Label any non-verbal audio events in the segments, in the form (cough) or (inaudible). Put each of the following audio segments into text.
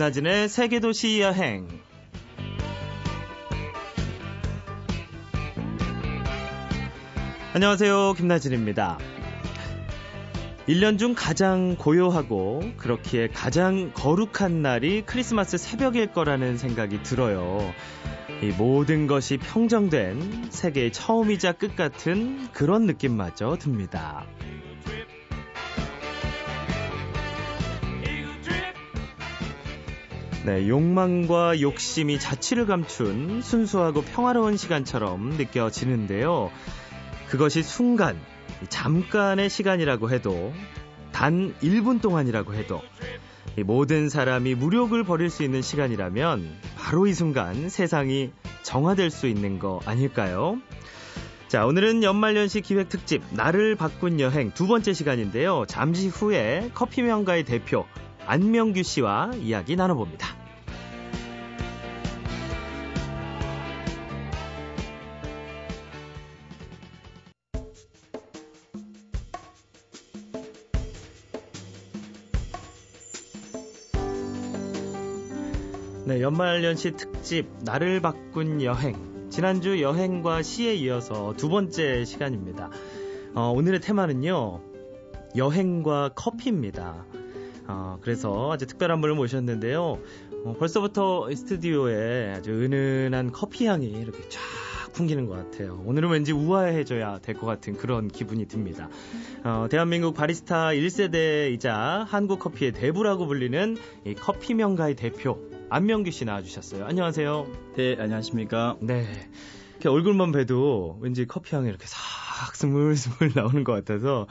김나진의 세계도시 여행. 안녕하세요. 김나진입니다. 1년 중 가장 고요하고 그렇기에 가장 거룩한 날이 크리스마스 새벽일 거라는 생각이 들어요. 이 모든 것이 평정된 세계의 처음이자 끝 같은 그런 느낌마저 듭니다. 네, 욕망과 욕심이 자취를 감춘 순수하고 평화로운 시간처럼 느껴지는데요. 그것이 순간, 잠깐의 시간이라고 해도, 단 1분 동안이라고 해도, 모든 사람이 무력을 버릴 수 있는 시간이라면, 바로 이 순간 세상이 정화될 수 있는 거 아닐까요? 자, 오늘은 연말연시 기획 특집, 나를 바꾼 여행 두 번째 시간인데요. 잠시 후에 커피 명가의 대표, 안명규 씨와 이야기 나눠봅니다. 네, 연말연시 특집 나를 바꾼 여행. 지난주 여행과 시에 이어서 두 번째 시간입니다. 어, 오늘의 테마는요. 여행과 커피입니다. 어, 그래서 아주 특별한 분을 모셨는데요. 어, 벌써부터 스튜디오에 아주 은은한 커피 향이 이렇게 쫙 풍기는 것 같아요. 오늘은 왠지 우아해져야 될 것 같은 그런 기분이 듭니다. 어, 대한민국 바리스타 1세대이자 한국 커피의 대부라고 불리는 이 커피 명가의 대표 안명규 씨 나와주셨어요. 안녕하세요. 네, 안녕하십니까. 네. 이렇게 얼굴만 봬도 왠지 커피 향이 이렇게 싹 스물스물 (laughs) 나오는 것 같아서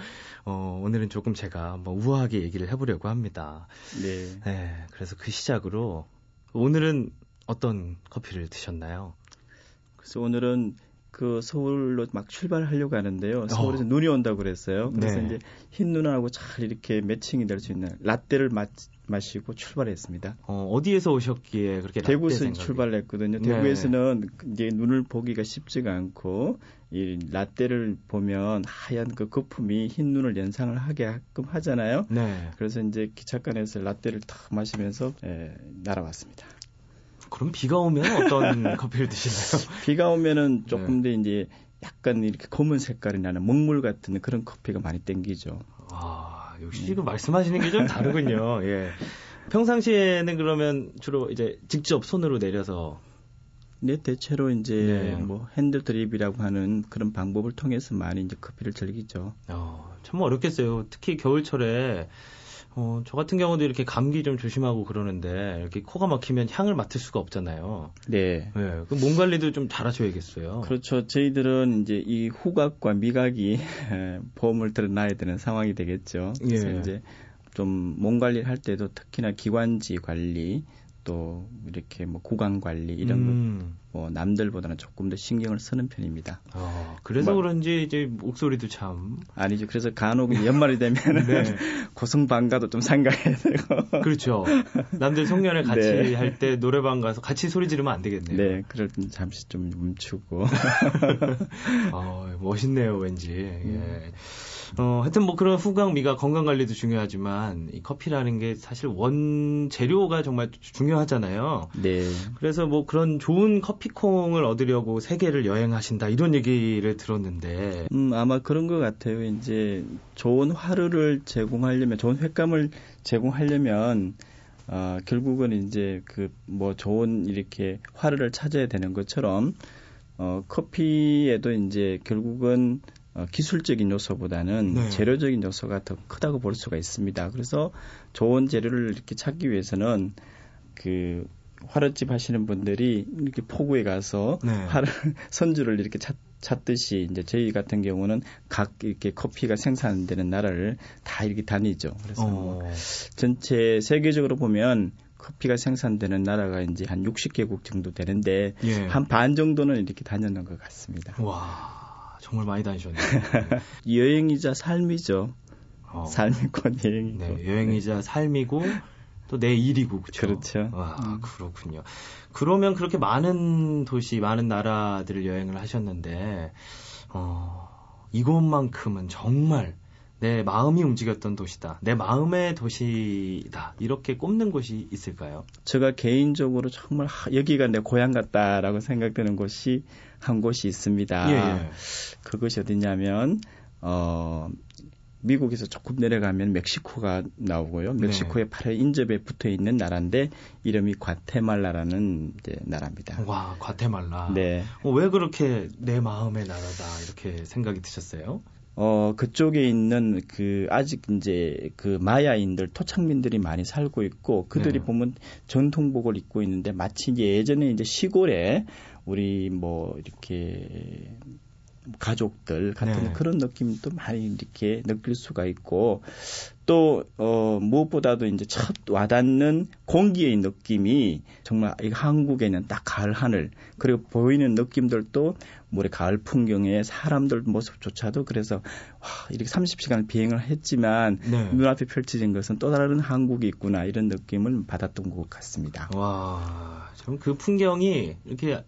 어, 오늘은 조금 제가 뭐 우아하게 얘기를 해보려고 합니다. 네. 네. 그래서 그 시작으로 오늘은 어떤 커피를 드셨나요? 그래서 오늘은 그 서울로 막 출발하려고 하는데요. 서울에서 어. 눈이 온다고 그랬어요. 그래서 네. 이제 흰 눈하고 잘 이렇게 매칭이 될 수 있는 라떼를 마, 마시고 출발했습니다. 어, 어디에서 오셨기에 그렇게 대구에서 출발했거든요. 네. 대구에서는 이제 눈을 보기가 쉽지가 않고 이 라떼를 보면 하얀 그 거품이 흰 눈을 연상을 하게끔 하잖아요. 네. 그래서 이제 기차간에서 라떼를 탁 마시면서 예, 날아왔습니다. 그럼 비가 오면 어떤 (laughs) 커피를 드시나요? 비가 오면은 조금 네. 더 이제 약간 이렇게 검은 색깔이 나는 먹물 같은 그런 커피가 많이 땡기죠. 아, 역시 네. 그 말씀하시는 게 좀 다르군요. (laughs) 예. 평상시에는 그러면 주로 이제 직접 손으로 내려서 네, 대체로 이제 네. 뭐 핸들 드립이라고 하는 그런 방법을 통해서 많이 이제 커피를 즐기죠. 어, 참 어렵겠어요. 특히 겨울철에 어, 저 같은 경우도 이렇게 감기 좀 조심하고 그러는데 이렇게 코가 막히면 향을 맡을 수가 없잖아요. 네. 네. 그몸 관리도 좀 잘하셔야겠어요. 그렇죠. 저희들은 이제 이 후각과 미각이 (laughs) 보험을 들어놔야 되는 상황이 되겠죠. 그래서 예. 이제 좀 몸 관리를 할 때도 특히나 기관지 관리 또 이렇게 뭐 구강 관리 이런 음. 뭐 남들보다는 조금 더 신경을 쓰는 편입니다. 어, 그래서 뭐, 그런지 이제 목소리도 참 아니죠. 그래서 간혹 연말이 되면 (laughs) 네. (laughs) 고성방가도 좀 상가해야 되고 그렇죠. 남들 송년회 같이 네. 할때 노래방 가서 같이 소리 지르면 안 되겠네요. 네, 그럴 땐 잠시 좀 멈추고. 어, (laughs) 멋있네요, 왠지. 음. 예. 어, 하여튼 뭐 그런 후각 미각 건강 관리도 중요하지만 이 커피라는 게 사실 원 재료가 정말 중요하잖아요. 네. 그래서 뭐 그런 좋은 커피 콩을 얻으려고 세계를 여행하신다 이런 얘기를 들었는데. 음, 아마 그런 것 같아요. 이제 좋은 화르를 제공하려면 좋은 횟감을 제공하려면 어, 결국은 이제 그 뭐 좋은 이렇게 화르를 찾아야 되는 것처럼 어, 커피에도 이제 결국은 어, 기술적인 요소보다는 네. 재료적인 요소가 더 크다고 볼 수가 있습니다. 그래서 좋은 재료를 이렇게 찾기 위해서는 그 화롯집 하시는 분들이 이렇게 포구에 가서 네. 화를 (laughs) 선주를 이렇게 찾, 찾듯이 이제 저희 같은 경우는 각 이렇게 커피가 생산되는 나라를 다 이렇게 다니죠. 그래서 뭐 어. 전체 세계적으로 보면 커피가 생산되는 나라가 이제 한 60개국 정도 되는데 예. 한반 정도는 이렇게 다녔는 것 같습니다. 와. 정말 많이 다니셨네요. (laughs) 여행이자 삶이죠. 어. 삶이고 여행이고. 네, 여행이자 삶이고 또 내 일이고 그렇죠. 그렇죠. 와, 음. 그렇군요. 그러면 그렇게 많은 도시, 많은 나라들을 여행을 하셨는데 어, 이곳만큼은 정말 내 마음이 움직였던 도시다. 내 마음의 도시다. 이렇게 꼽는 곳이 있을까요? 제가 개인적으로 정말 여기가 내 고향 같다라고 생각되는 곳이 한 곳이 있습니다. 예, 예. 그것이 어디냐면 어 미국에서 조금 내려가면 멕시코가 나오고요. 네. 멕시코의 네. 바로 인접에 붙어 있는 나라인데 이름이 과테말라라는 이제 나라입니다. 와, 과테말라. 네. 어, 왜 그렇게 내 마음의 나라다 이렇게 생각이 드셨어요? 어, 그쪽에 있는 그 아직 이제 그 마야인들 토착민들이 많이 살고 있고 그들이 네. 보면 전통복을 입고 있는데 마치 예전에 이제 시골에 우리 뭐 이렇게 가족들 같은 네. 그런 느낌도 많이 이렇게 느낄 수가 있고 또 어, 무엇보다도 이제 첫 와닿는 공기의 느낌이 정말 한국에는 딱 가을 하늘 그리고 보이는 느낌들도 모래 가을 풍경에 사람들 모습조차도 그래서 와, 이렇게 30시간 비행을 했지만 네. 눈앞에 펼쳐진 것은 또 다른 한국이 있구나 이런 느낌을 받았던 것 같습니다. 와, 참 그 풍경이 이렇게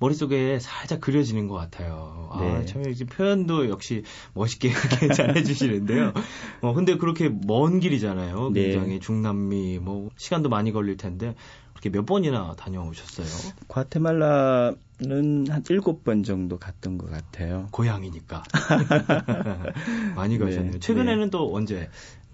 머릿속에 살짝 그려지는 것 같아요. 아, 네. 참, 이제 표현도 역시 멋있게 (laughs) 잘 해주시는데요. 어, 근데 그렇게 먼 길이잖아요. 네. 굉장히 네. 중남미, 뭐, 시간도 많이 걸릴 텐데, 그렇게 몇 번이나 다녀오셨어요? 과테말라는 한 일곱 번 정도 갔던 것 같아요. 고향이니까. (laughs) (laughs) 많이 가셨네요. 네. 최근에는 네. 또 언제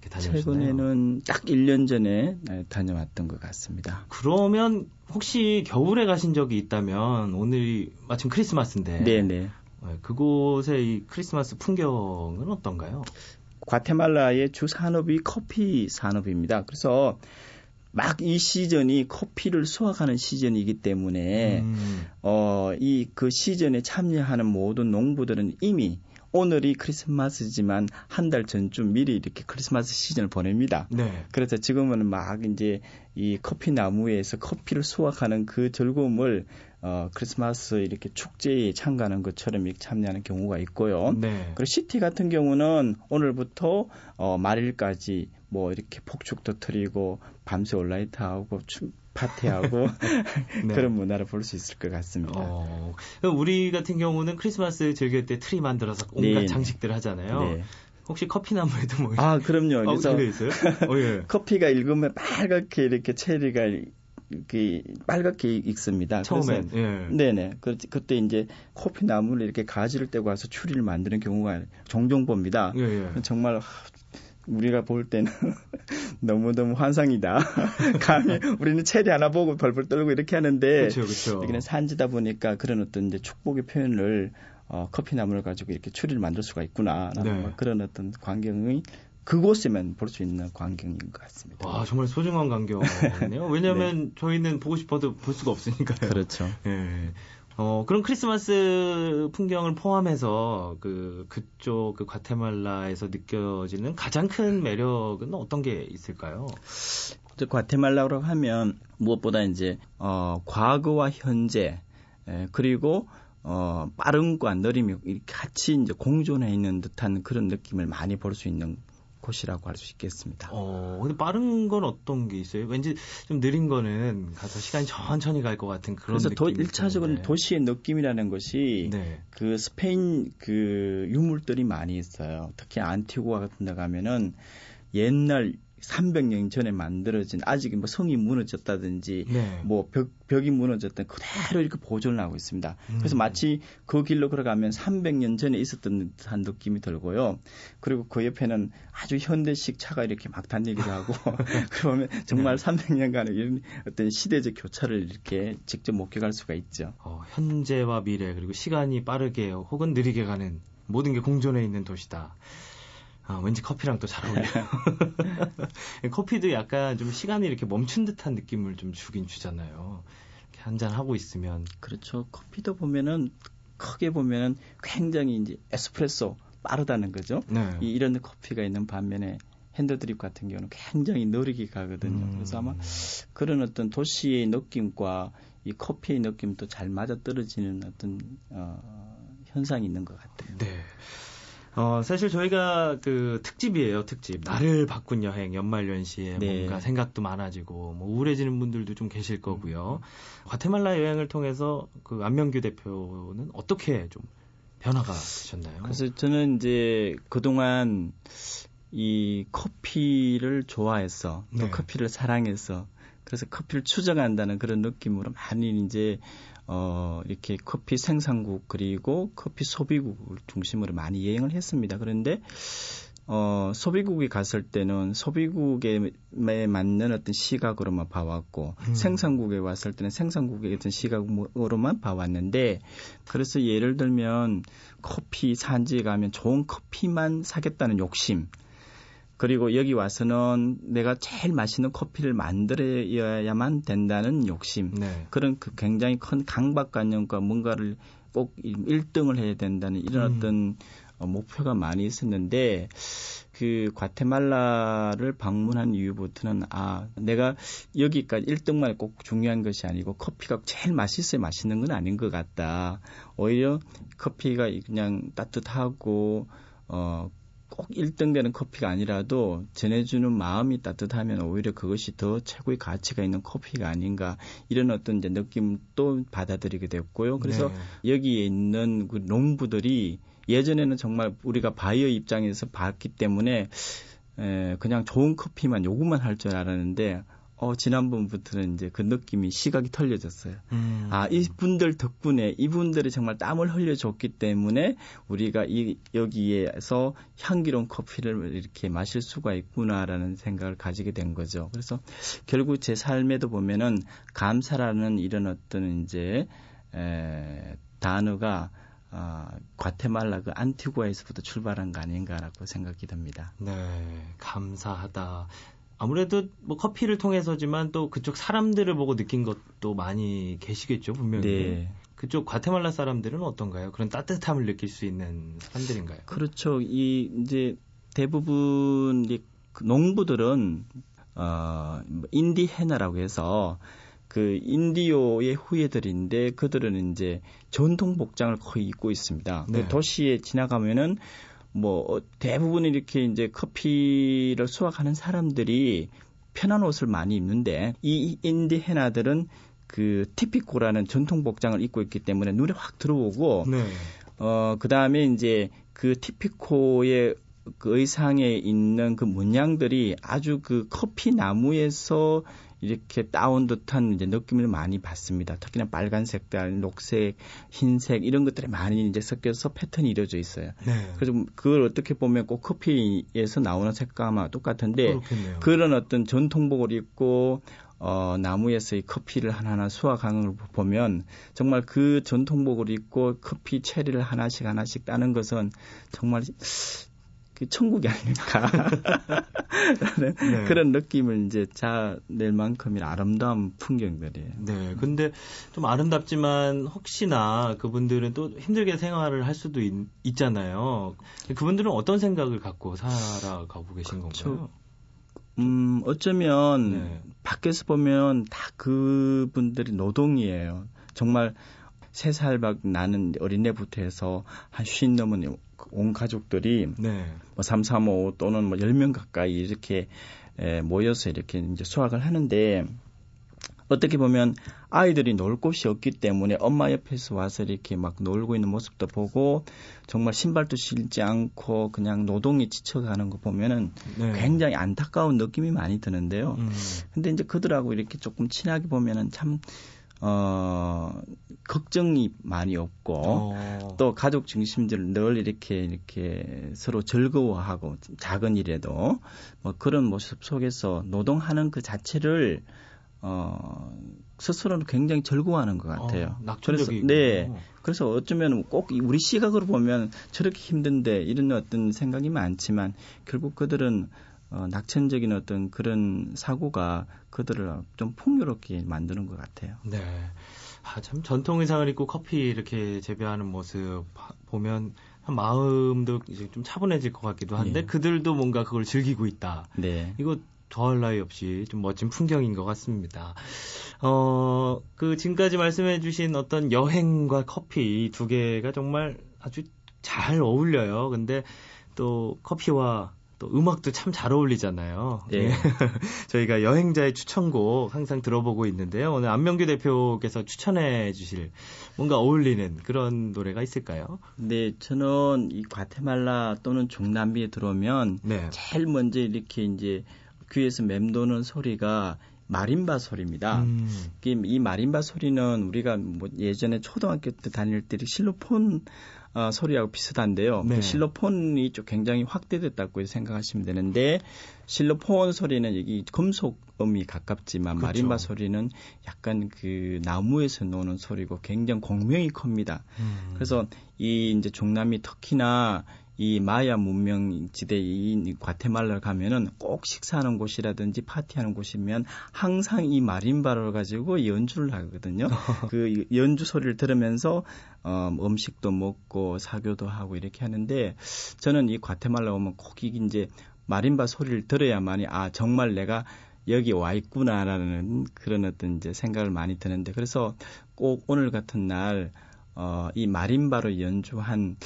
다녀오셨나요? 최근에는 딱 1년 전에 네, 다녀왔던 것 같습니다. 그러면 혹시 겨울에 가신 적이 있다면 오늘이 마침 크리스마스인데 네네. 네, 그곳의 이 크리스마스 풍경은 어떤가요? 과테말라의 주 산업이 커피 산업입니다. 그래서 막 이 시즌이 커피를 수확하는 시즌이기 때문에 음. 어이 그 시즌에 참여하는 모든 농부들은 이미 오늘이 크리스마스지만 한 달 전쯤 미리 이렇게 크리스마스 시즌을 보냅니다. 네. 그래서 지금은 막 이제 이 커피 나무에서 커피를 수확하는 그 즐거움을 어, 크리스마스 이렇게 축제에 참가하는 것처럼 참여하는 경우가 있고요. 네. 그리고 시티 같은 경우는 오늘부터 어, 말일까지 뭐 이렇게 폭죽 터트리고 밤새 온라이트 하고 춤, 파티하고 (laughs) 네. 그런 문화를 볼 수 있을 것 같습니다. 어, 우리 같은 경우는 크리스마스 즐길 때 트리 만들어서 온갖 네. 장식들 하잖아요. 네. 혹시 커피 나무에도 뭐 아, 그럼요. 어, 그래서 있어요? 어, 예. (laughs) 커피가 익으면 빨갛게 이렇게 체리가 이렇게 빨갛게 익습니다. 처음엔. 예. 네네. 그, 그때 이제 커피 나무를 이렇게 가지를 떼고 와서 추리를 만드는 경우가 종종 봅니다. 예, 예. 정말 우리가 볼 때는 (laughs) 너무너무 환상이다. (laughs) 감히 우리는 체리 하나 보고 벌벌 떨고 이렇게 하는데 그렇죠, 여기는 산지다 보니까 그런 어떤 이제 축복의 표현을 어, 커피나무를 가지고 이렇게 추리를 만들 수가 있구나. 네. 그런 어떤 광경이 그곳에만 볼 수 있는 광경인 것 같습니다. 와 정말 소중한 광경이네요. 왜냐하면 (laughs) 네. 저희는 보고 싶어도 볼 수가 없으니까요. 그렇죠. 네. 어, 그런 크리스마스 풍경을 포함해서 그 그쪽 그 과테말라에서 느껴지는 가장 큰 매력은 어떤 게 있을까요? 과테말라로 하면 무엇보다 이제 어 과거와 현재 에, 그리고 어 빠른과 느림이 같이 이제 공존해 있는 듯한 그런 느낌을 많이 볼 수 있는 곳이라고 할 수 있겠습니다. 어, 근데 빠른 건 어떤 게 있어요? 왠지 좀 느린 거는 가서 시간이 천천히 갈 것 같은 그런 그래서 도, 1차적으로 도시의 느낌이라는 것이 네. 그 스페인 그 유물들이 많이 있어요. 특히 안티구아 같은 데 가면은 옛날 300년 전에 만들어진 아직 뭐 성이 무너졌다든지 네. 뭐 벽, 벽이 무너졌던 그대로 이렇게 보존을 하고 있습니다. 음. 그래서 마치 그 길로 걸어가면 300년 전에 있었던 듯한 느낌이 들고요. 그리고 그 옆에는 아주 현대식 차가 이렇게 막 다니기도 하고 (laughs) (laughs) 그러면 정말 네. 300년간의 이런 어떤 시대적 교차를 이렇게 직접 목격할 수가 있죠. 어, 현재와 미래 그리고 시간이 빠르게 혹은 느리게 가는 모든 게 공존해 있는 도시다. 아, 왠지 커피랑 또 잘 어울려요. (laughs) 커피도 약간 좀 시간이 이렇게 멈춘 듯한 느낌을 좀 주긴 주잖아요. 이렇게 한잔 하고 있으면. 그렇죠. 커피도 보면은 크게 보면은 굉장히 이제 에스프레소 빠르다는 거죠. 네. 이, 이런 커피가 있는 반면에 핸드드립 같은 경우는 굉장히 느리게 가거든요. 음. 그래서 아마 그런 어떤 도시의 느낌과 이 커피의 느낌도 잘 맞아 떨어지는 어떤 어, 현상이 있는 것 같아요. 네. 어, 사실 저희가 그 특집이에요, 특집. 나를 바꾼 여행, 연말연시에 네. 뭔가 생각도 많아지고, 뭐 우울해지는 분들도 좀 계실 거고요. 음. 과테말라 여행을 통해서 그 안명규 대표는 어떻게 좀 변화가 되셨나요? 그래서 저는 이제 그동안 이 커피를 좋아해서 또 네. 커피를 사랑해서 그래서 커피를 추정한다는 그런 느낌으로 많이 이제 어 이렇게 커피 생산국 그리고 커피 소비국을 중심으로 많이 여행을 했습니다. 그런데 어, 소비국에 갔을 때는 소비국에 맞는 어떤 시각으로만 봐왔고, 음. 생산국에 왔을 때는 생산국의 어떤 시각으로만 봐왔는데, 그래서 예를 들면 커피 산지에 가면 좋은 커피만 사겠다는 욕심, 그리고 여기 와서는 내가 제일 맛있는 커피를 만들어야만 된다는 욕심, 네. 그런 그 굉장히 큰 강박관념과 뭔가를 꼭 1등을 해야 된다는 이런 음. 어떤 어, 목표가 많이 있었는데 그 과테말라를 방문한 이후부터는 아 내가 여기까지 1등만 꼭 중요한 것이 아니고 커피가 제일 맛있어야 맛있는 건 아닌 것 같다. 오히려 커피가 그냥 따뜻하고 어. 꼭 1등 되는 커피가 아니라도 전해주는 마음이 따뜻하면 오히려 그것이 더 최고의 가치가 있는 커피가 아닌가 이런 어떤 이제 느낌도 받아들이게 됐고요. 그래서 네. 여기에 있는 그 농부들이 예전에는 정말 우리가 바이어 입장에서 봤기 때문에 에, 그냥 좋은 커피만 요구만 할 줄 알았는데 어, 지난번부터는 이제 그 느낌이 시각이 털려졌어요. 음. 아, 이분들 덕분에 이분들이 정말 땀을 흘려줬기 때문에 우리가 이, 여기에서 향기로운 커피를 이렇게 마실 수가 있구나라는 생각을 가지게 된 거죠. 그래서 결국 제 삶에도 보면은 감사라는 이런 어떤 이제, 에, 단어가 어, 과테말라 그 안티구아에서부터 출발한 거 아닌가라고 생각이 듭니다. 네, 감사하다. 아무래도 뭐 커피를 통해서지만 또 그쪽 사람들을 보고 느낀 것도 많이 계시겠죠, 분명히. 네. 그쪽 과테말라 사람들은 어떤가요? 그런 따뜻함을 느낄 수 있는 사람들인가요? 그렇죠. 이 이제 대부분 이그 농부들은 어 인디헤나라고 해서 그 인디오의 후예들인데 그들은 이제 전통 복장을 거의 입고 있습니다. 그 네. 그 도시에 지나가면은 뭐 대부분 이렇게 이제 커피를 수확하는 사람들이 편한 옷을 많이 입는데 이 인디헤나들은 그 티피코라는 전통 복장을 입고 있기 때문에 눈에 확 들어오고 네. 어 그다음에 이제 그 티피코의 그 의상에 있는 그 문양들이 아주 그 커피 나무에서 이렇게 따온 듯한 이제 느낌을 많이 받습니다. 특히나 빨간색깔, 녹색, 흰색 이런 것들이 많이 이제 섞여서 패턴이 이루어져 있어요. 네. 그래서 그걸 어떻게 보면 꼭 커피에서 나오는 색감과 똑같은데 그렇겠네요. 그런 어떤 전통복을 입고 어, 나무에서 이 커피를 하나하나 수확하는 걸 보면 정말 그 전통복을 입고 커피 체리를 하나씩 하나씩 따는 것은 정말 그 천국이 아닐까 (laughs) 네. 그런 느낌을 이제 자낼 만큼의 아름다운 풍경들이에요. 네, 근데 좀 아름답지만 혹시나 그분들은 또 힘들게 생활을 할 수도 있, 잖아요 그분들은 어떤 생각을 갖고 살아가고 계신 그렇죠. 건가요? 음, 어쩌면 네. 밖에서 보면 다 그분들이 노동이에요. 정말 세살막 나는 어린애부터 해서 한 쉰 넘은 온 가족들이 네. 뭐 3, 3, 5 또는 뭐 10명 가까이 이렇게 에, 모여서 이렇게 이제 수학을 하는데 어떻게 보면 아이들이 놀 곳이 없기 때문에 엄마 옆에서 와서 이렇게 막 놀고 있는 모습도 보고 정말 신발도 신지 않고 그냥 노동에 지쳐가는 거 보면은 네. 굉장히 안타까운 느낌이 많이 드는데요. 음. 근데 이제 그들하고 이렇게 조금 친하게 보면은 참 어, 걱정이 많이 없고 어. 또 가족 중심들 늘 이렇게 이렇게 서로 즐거워하고 작은 일에도 뭐 그런 모습 속에서 노동하는 그 자체를 어 스스로는 굉장히 즐거워하는 것 같아요. 어, 그래서 네. 그래서 어쩌면 꼭 우리 시각으로 보면 저렇게 힘든데 이런 어떤 생각이 많지만 결국 그들은 어, 낙천적인 어떤 그런 사고가 그들을 좀 풍요롭게 만드는 것 같아요. 네. 아, 참 전통 의상을 입고 커피 이렇게 재배하는 모습 보면 마음도 이제 좀 차분해질 것 같기도 한데 네. 그들도 뭔가 그걸 즐기고 있다. 네. 이거 더할 나위 없이 좀 멋진 풍경인 것 같습니다. 어, 그 지금까지 말씀해 주신 어떤 여행과 커피 두 개가 정말 아주 잘 어울려요. 근데 또 커피와 또 음악도 참 잘 어울리잖아요. 네. (laughs) 저희가 여행자의 추천곡 항상 들어보고 있는데요. 오늘 안명규 대표께서 추천해 주실 뭔가 어울리는 그런 노래가 있을까요? 네, 저는 이 과테말라 또는 중남미에 들어오면 네. 제일 먼저 이렇게 이제 귀에서 맴도는 소리가 마림바 소리입니다. 음. 이 마림바 소리는 우리가 뭐 예전에 초등학교 때 다닐 때 실로폰 어, 소리하고 비슷한데요. 네. 그 실로폰이 좀 굉장히 확대됐다고 생각하시면 되는데 실로폰 소리는 여기 금속음이 가깝지만 그렇죠. 마림바 소리는 약간 그 나무에서 노는 소리고 굉장히 공명이 큽니다. 음. 그래서 이 이제 중남미 터키나 이 마야 문명 지대 이 과테말라 가면은 꼭 식사하는 곳이라든지 파티하는 곳이면 항상 이 마림바를 가지고 연주를 하거든요. (laughs) 그 연주 소리를 들으면서 어, 음식도 먹고 사교도 하고 이렇게 하는데 저는 이 과테말라 오면 꼭 이제 마림바 소리를 들어야만이 아 정말 내가 여기 와 있구나라는 그런 어떤 이제 생각을 많이 드는데 그래서 꼭 오늘 같은 날 어, 이 마림바로 연주한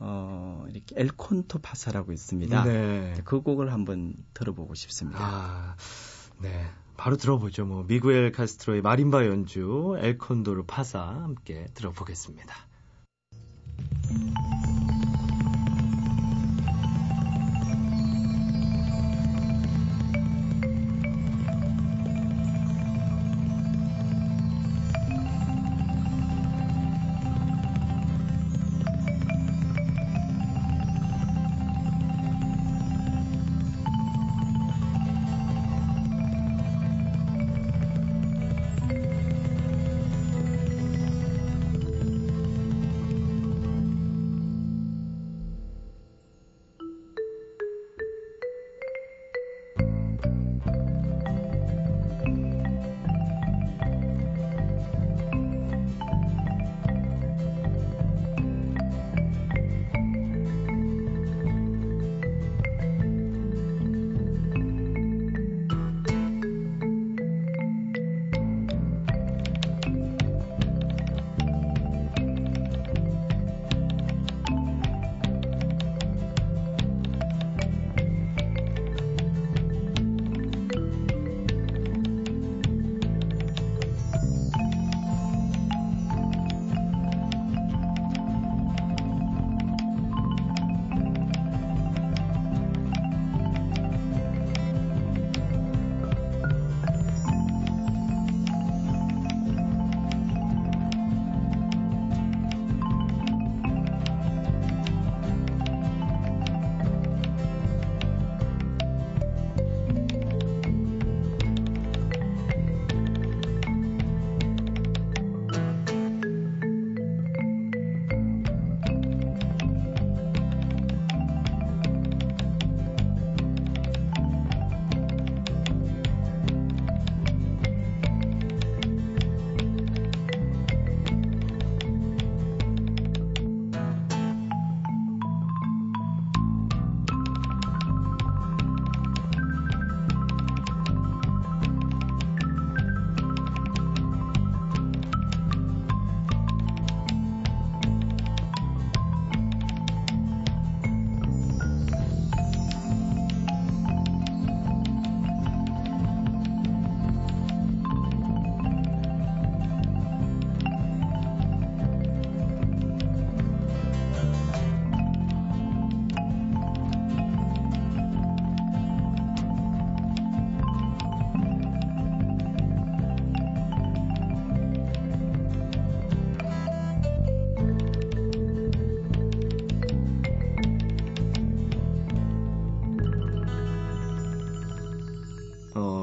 어, 이렇게 엘콘토 파사라고 있습니다. 네. 그 곡을 한번 들어보고 싶습니다. 아, 네. 바로 들어보죠. 뭐 미구엘 카스트로의 마림바 연주 엘콘도르 파사 함께 들어보겠습니다.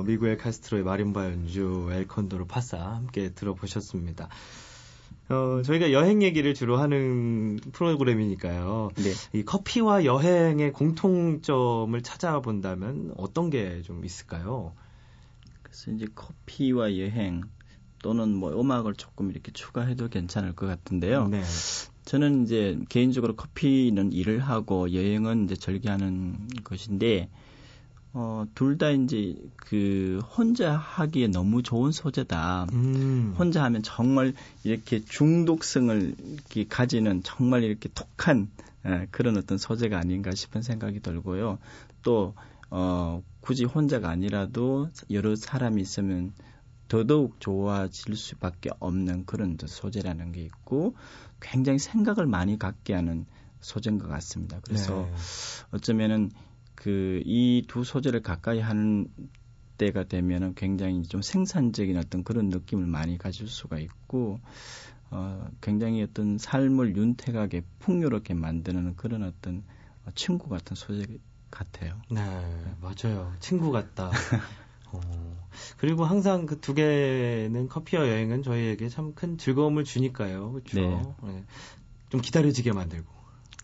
미구엘 카스트로의 마림바 연주, 엘컨도르 파사 함께 들어보셨습니다. 어, 저희가 여행 얘기를 주로 하는 프로그램이니까요. 네. 이 커피와 여행의 공통점을 찾아본다면 어떤 게 좀 있을까요? 그래서 이제 커피와 여행 또는 뭐 음악을 조금 이렇게 추가해도 괜찮을 것 같은데요. 네. 저는 이제 개인적으로 커피는 일을 하고 여행은 이제 절개하는 것인데 어, 둘 다 이제 그 혼자 하기에 너무 좋은 소재다. 음. 혼자 하면 정말 이렇게 중독성을 이렇게 가지는 정말 이렇게 독한 예, 그런 어떤 소재가 아닌가 싶은 생각이 들고요. 또 어, 굳이 혼자가 아니라도 여러 사람이 있으면 더더욱 좋아질 수밖에 없는 그런 소재라는 게 있고 굉장히 생각을 많이 갖게 하는 소재인 것 같습니다. 그래서 네. 어쩌면은 그 이 두 소재를 가까이 하는 때가 되면은 굉장히 좀 생산적인 어떤 그런 느낌을 많이 가질 수가 있고 어 굉장히 어떤 삶을 윤택하게 풍요롭게 만드는 그런 어떤 친구 같은 소재 같아요. 네, 맞아요. 친구 같다. (laughs) 어, 그리고 항상 그 두 개는 커피와 여행은 저희에게 참 큰 즐거움을 주니까요. 그렇죠. 네. 네. 좀 기다려지게 만들고.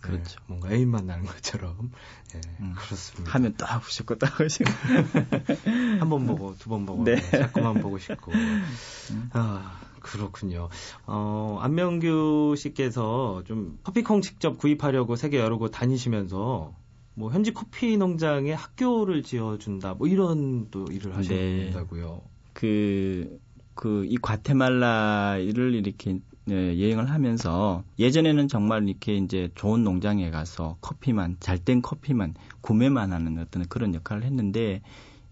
그렇죠. 네, 뭔가 애인 만 나는 것처럼. 네, 음, 그렇습니다. 하면 또 하고 싶고 또 하고 싶고. (laughs) 한 번 보고 두 번 보고 네. 자꾸만 보고 싶고. 음. 아, 그렇군요. 어, 안명규 씨께서 좀 커피콩 직접 구입하려고 세계 여러 곳 다니시면서 뭐 현지 커피 농장에 학교를 지어준다 뭐 이런 또 일을 하신다고요. 네. 그, 그, 이 과테말라를 이렇게 네, 여행을 하면서 예전에는 정말 이렇게 이제 좋은 농장에 가서 커피만 잘 된 커피만 구매만 하는 어떤 그런 역할을 했는데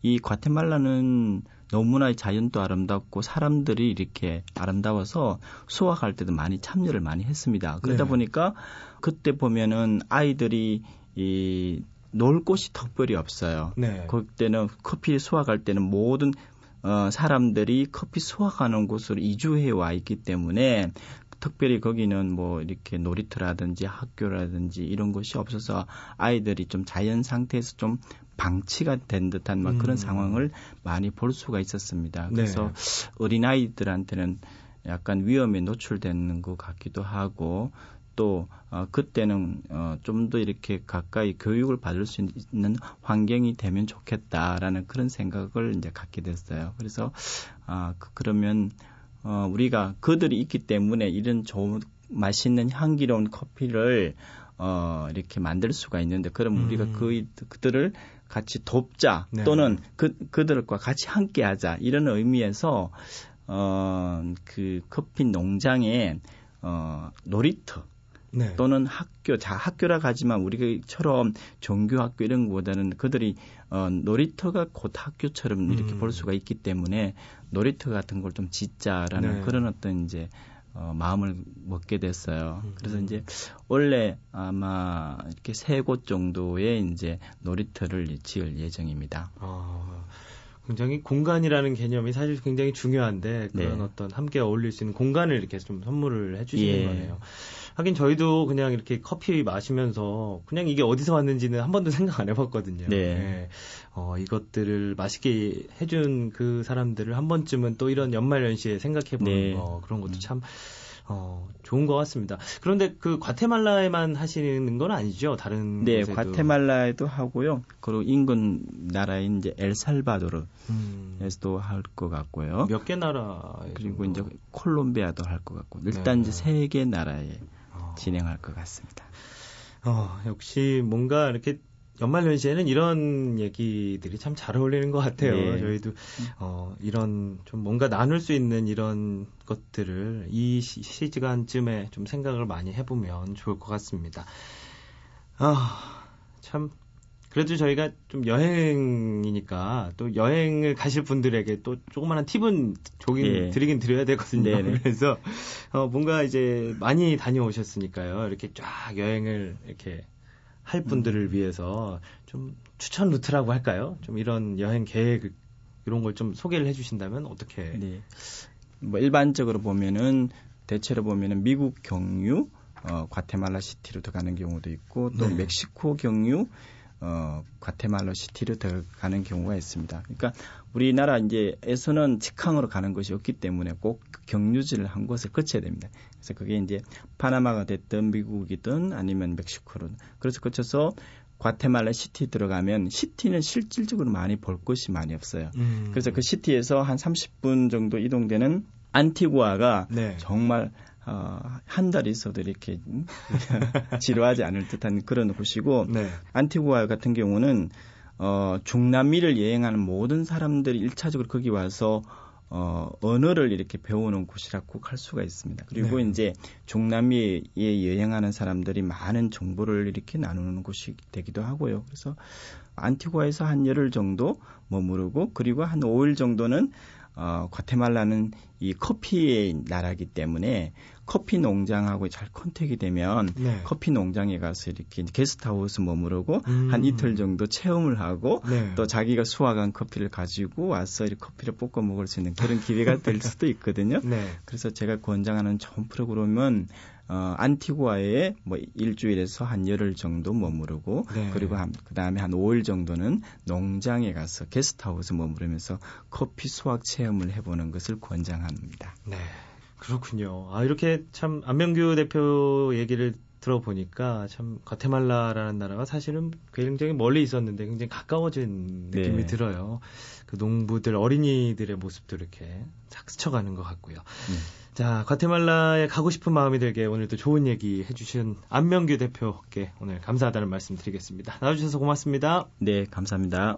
이 과테말라는 너무나 자연도 아름답고 사람들이 이렇게 아름다워서 수확할 때도 많이 참여를 많이 했습니다. 그러다 네. 보니까 그때 보면은 아이들이 이 놀 곳이 특별히 없어요. 네. 그때는 커피 수확할 때는 모든 어, 사람들이 커피 수확하는 곳으로 이주해 와 있기 때문에 특별히 거기는 뭐 이렇게 놀이터라든지 학교라든지 이런 곳이 없어서 아이들이 좀 자연 상태에서 좀 방치가 된 듯한 막 그런 음. 상황을 많이 볼 수가 있었습니다. 그래서 네. 어린 아이들한테는 약간 위험에 노출되는 것 같기도 하고 또 어, 그때는 어, 좀 더 이렇게 가까이 교육을 받을 수 있는 환경이 되면 좋겠다라는 그런 생각을 이제 갖게 됐어요. 그래서 아 그, 그러면 어, 우리가 그들이 있기 때문에 이런 좋은 맛있는 향기로운 커피를 어, 이렇게 만들 수가 있는데 그럼 음. 우리가 그 그들을 같이 돕자 네. 또는 그 그들과 같이 함께하자 이런 의미에서 어, 그 커피 농장에 어, 놀이터 네. 또는 학교, 자 학교라 가지만 우리처럼 종교 학교 이런 것보다는 그들이 어, 놀이터가 곧 학교처럼 이렇게 음. 볼 수가 있기 때문에 놀이터 같은 걸 좀 짓자라는 네. 그런 어떤 이제 어, 마음을 먹게 됐어요. 음. 그래서 이제 원래 아마 이렇게 세 곳 정도의 이제 놀이터를 지을 예정입니다. 아. 굉장히 공간이라는 개념이 사실 굉장히 중요한데 그런 네. 어떤 함께 어울릴 수 있는 공간을 이렇게 좀 선물을 해주시는 예. 거네요. 하긴 저희도 그냥 이렇게 커피 마시면서 그냥 이게 어디서 왔는지는 한 번도 (laughs) 생각 안 해봤거든요. 네. 네. 어, 이것들을 맛있게 해준 그 사람들을 한 번쯤은 또 이런 연말연시에 생각해보는 네. 거 그런 것도 음. 참 어, 좋은 것 같습니다. 그런데 그 과테말라에만 하시는 건 아니죠? 다른 네, 곳에도. 과테말라에도 하고요. 그리고 인근 나라인 이제 엘살바도르에서도 음. 할것 같고요. 몇 개 나라 그리고 이제 콜롬비아도 할 것 같고 일단 네. 이제 세 개 나라에 어. 진행할 것 같습니다. 어, 역시 뭔가 이렇게 연말연시에는 이런 얘기들이 참 잘 어울리는 것 같아요. 네. 저희도 어, 이런 좀 뭔가 나눌 수 있는 이런 것들을 이 시, 시간쯤에 좀 생각을 많이 해보면 좋을 것 같습니다. 아, 참 그래도 저희가 좀 여행이니까 또 여행을 가실 분들에게 또 조그마한 팁은 조긴 예. 드리긴 드려야 되거든요. 네네. (laughs) 그래서 어, 뭔가 이제 많이 다녀오셨으니까요. 이렇게 쫙 여행을 이렇게 할 분들을 음. 위해서 좀 추천 루트라고 할까요? 좀 이런 여행 계획 이런 걸 좀 소개를 해주신다면 어떻게? 네. 뭐 일반적으로 보면은 대체로 보면은 미국 경유 어, 과테말라 시티로 들어가는 경우도 있고 또 네. 멕시코 경유 어, 과테말라 시티로 들어가는 경우가 있습니다. 그러니까 우리나라 이제에서는 직항으로 가는 것이 없기 때문에 꼭 경유지를 한 곳을 거쳐야 됩니다. 그래서 그게 이제 파나마가 됐든 미국이든 아니면 멕시코든 그래서 거쳐서 과테말라 시티 들어가면 시티는 실질적으로 많이 볼 것이 많이 없어요. 음. 그래서 그 시티에서 한 30분 정도 이동되는 안티구아가 네. 정말 어, 한 달 있어도 이렇게 (laughs) 지루하지 않을 듯한 그런 곳이고 네. 안티구아 같은 경우는 어, 중남미를 여행하는 모든 사람들이 1차적으로 거기 와서 어, 언어를 이렇게 배우는 곳이라고 할 수가 있습니다. 그리고 네. 이제 중남미에 여행하는 사람들이 많은 정보를 이렇게 나누는 곳이 되기도 하고요. 그래서 안티구아에서 한 열흘 정도 머무르고 그리고 한 5일 정도는 어, 과테말라는 이 커피의 나라기 때문에 커피 농장하고 잘 컨택이 되면 네. 커피 농장에 가서 이렇게 게스트하우스 머무르고 음. 한 이틀 정도 체험을 하고 네. 또 자기가 수확한 커피를 가지고 와서 이렇게 커피를 볶아 먹을 수 있는 그런 기회가 될 (laughs) 수도 있거든요. 네. 그래서 제가 권장하는 좋은 프로그램은 어, 안티구아에 뭐 일주일에서 한 열흘 정도 머무르고 네. 그리고 한, 그 다음에 한 5일 정도는 농장에 가서 게스트하우스 머무르면서 커피 수확 체험을 해보는 것을 권장합니다. 네. 그렇군요. 아, 이렇게 참 안명규 대표 얘기를 들어보니까 참 과테말라라는 나라가 사실은 굉장히 멀리 있었는데 굉장히 가까워진 느낌이 네. 들어요. 그 농부들 어린이들의 모습도 이렇게 착 스쳐가는 것 같고요. 네. 자, 과테말라에 가고 싶은 마음이 들게 오늘 도 좋은 얘기 해주신 안명규 대표께 오늘 감사하다는 말씀 드리겠습니다. 나와주셔서 고맙습니다. 네, 감사합니다.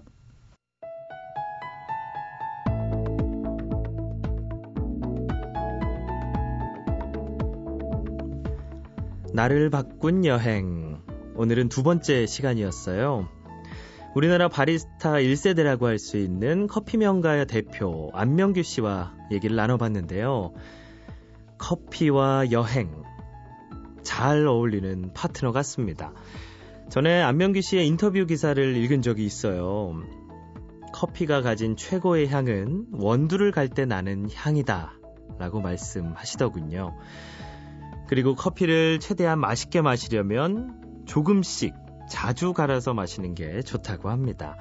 나를 바꾼 여행. 오늘은 두 번째 시간이었어요. 우리나라 바리스타 1세대라고 할 수 있는 커피 명가의 대표 안명규 씨와 얘기를 나눠봤는데요. 커피와 여행. 잘 어울리는 파트너 같습니다. 전에 안명규 씨의 인터뷰 기사를 읽은 적이 있어요. 커피가 가진 최고의 향은 원두를 갈 때 나는 향이다. 라고 말씀하시더군요. 그리고 커피를 최대한 맛있게 마시려면 조금씩 자주 갈아서 마시는 게 좋다고 합니다.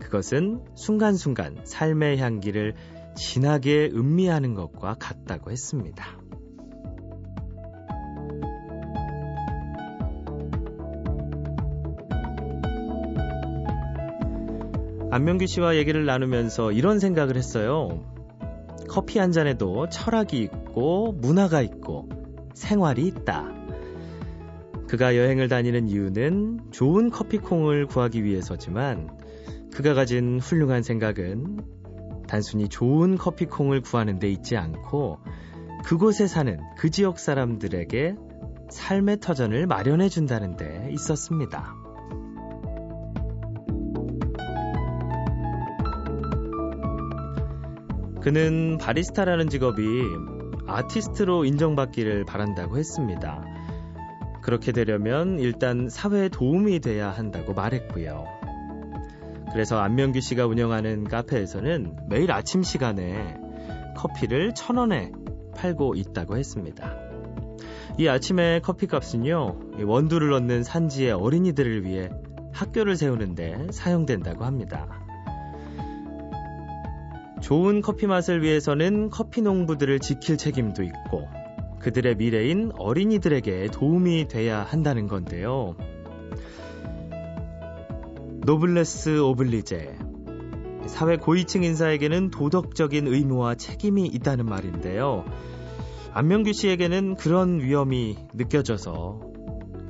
그것은 순간순간 삶의 향기를 진하게 음미하는 것과 같다고 했습니다. 안명규 씨와 얘기를 나누면서 이런 생각을 했어요. 커피 한 잔에도 철학이 있고 문화가 있고 생활이 있다. 그가 여행을 다니는 이유는 좋은 커피콩을 구하기 위해서지만 그가 가진 훌륭한 생각은 단순히 좋은 커피콩을 구하는 데 있지 않고 그곳에 사는 그 지역 사람들에게 삶의 터전을 마련해 준다는 데 있었습니다. 그는 바리스타라는 직업이 아티스트로 인정받기를 바란다고 했습니다. 그렇게 되려면 일단 사회에 도움이 돼야 한다고 말했고요. 그래서 안명규 씨가 운영하는 카페에서는 매일 아침 시간에 커피를 천 원에 팔고 있다고 했습니다. 이 아침의 커피 값은요, 원두를 얻는 산지의 어린이들을 위해 학교를 세우는데 사용된다고 합니다. 좋은 커피 맛을 위해서는 커피 농부들을 지킬 책임도 있고 그들의 미래인 어린이들에게 도움이 돼야 한다는 건데요. 노블레스 오블리제. 사회 고위층 인사에게는 도덕적인 의무와 책임이 있다는 말인데요. 안명규 씨에게는 그런 위험이 느껴져서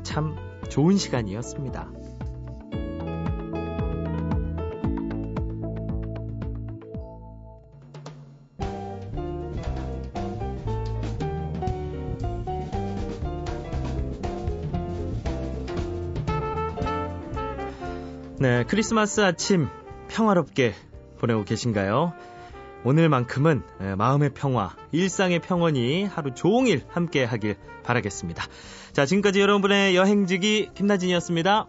참 좋은 시간이었습니다. 크리스마스 아침 평화롭게 보내고 계신가요? 오늘만큼은 예, 마음의 평화, 일상의 평온이 하루 종일 함께 하길 바라겠습니다. 자, 지금까지 여러분의 여행지기 김나진이었습니다.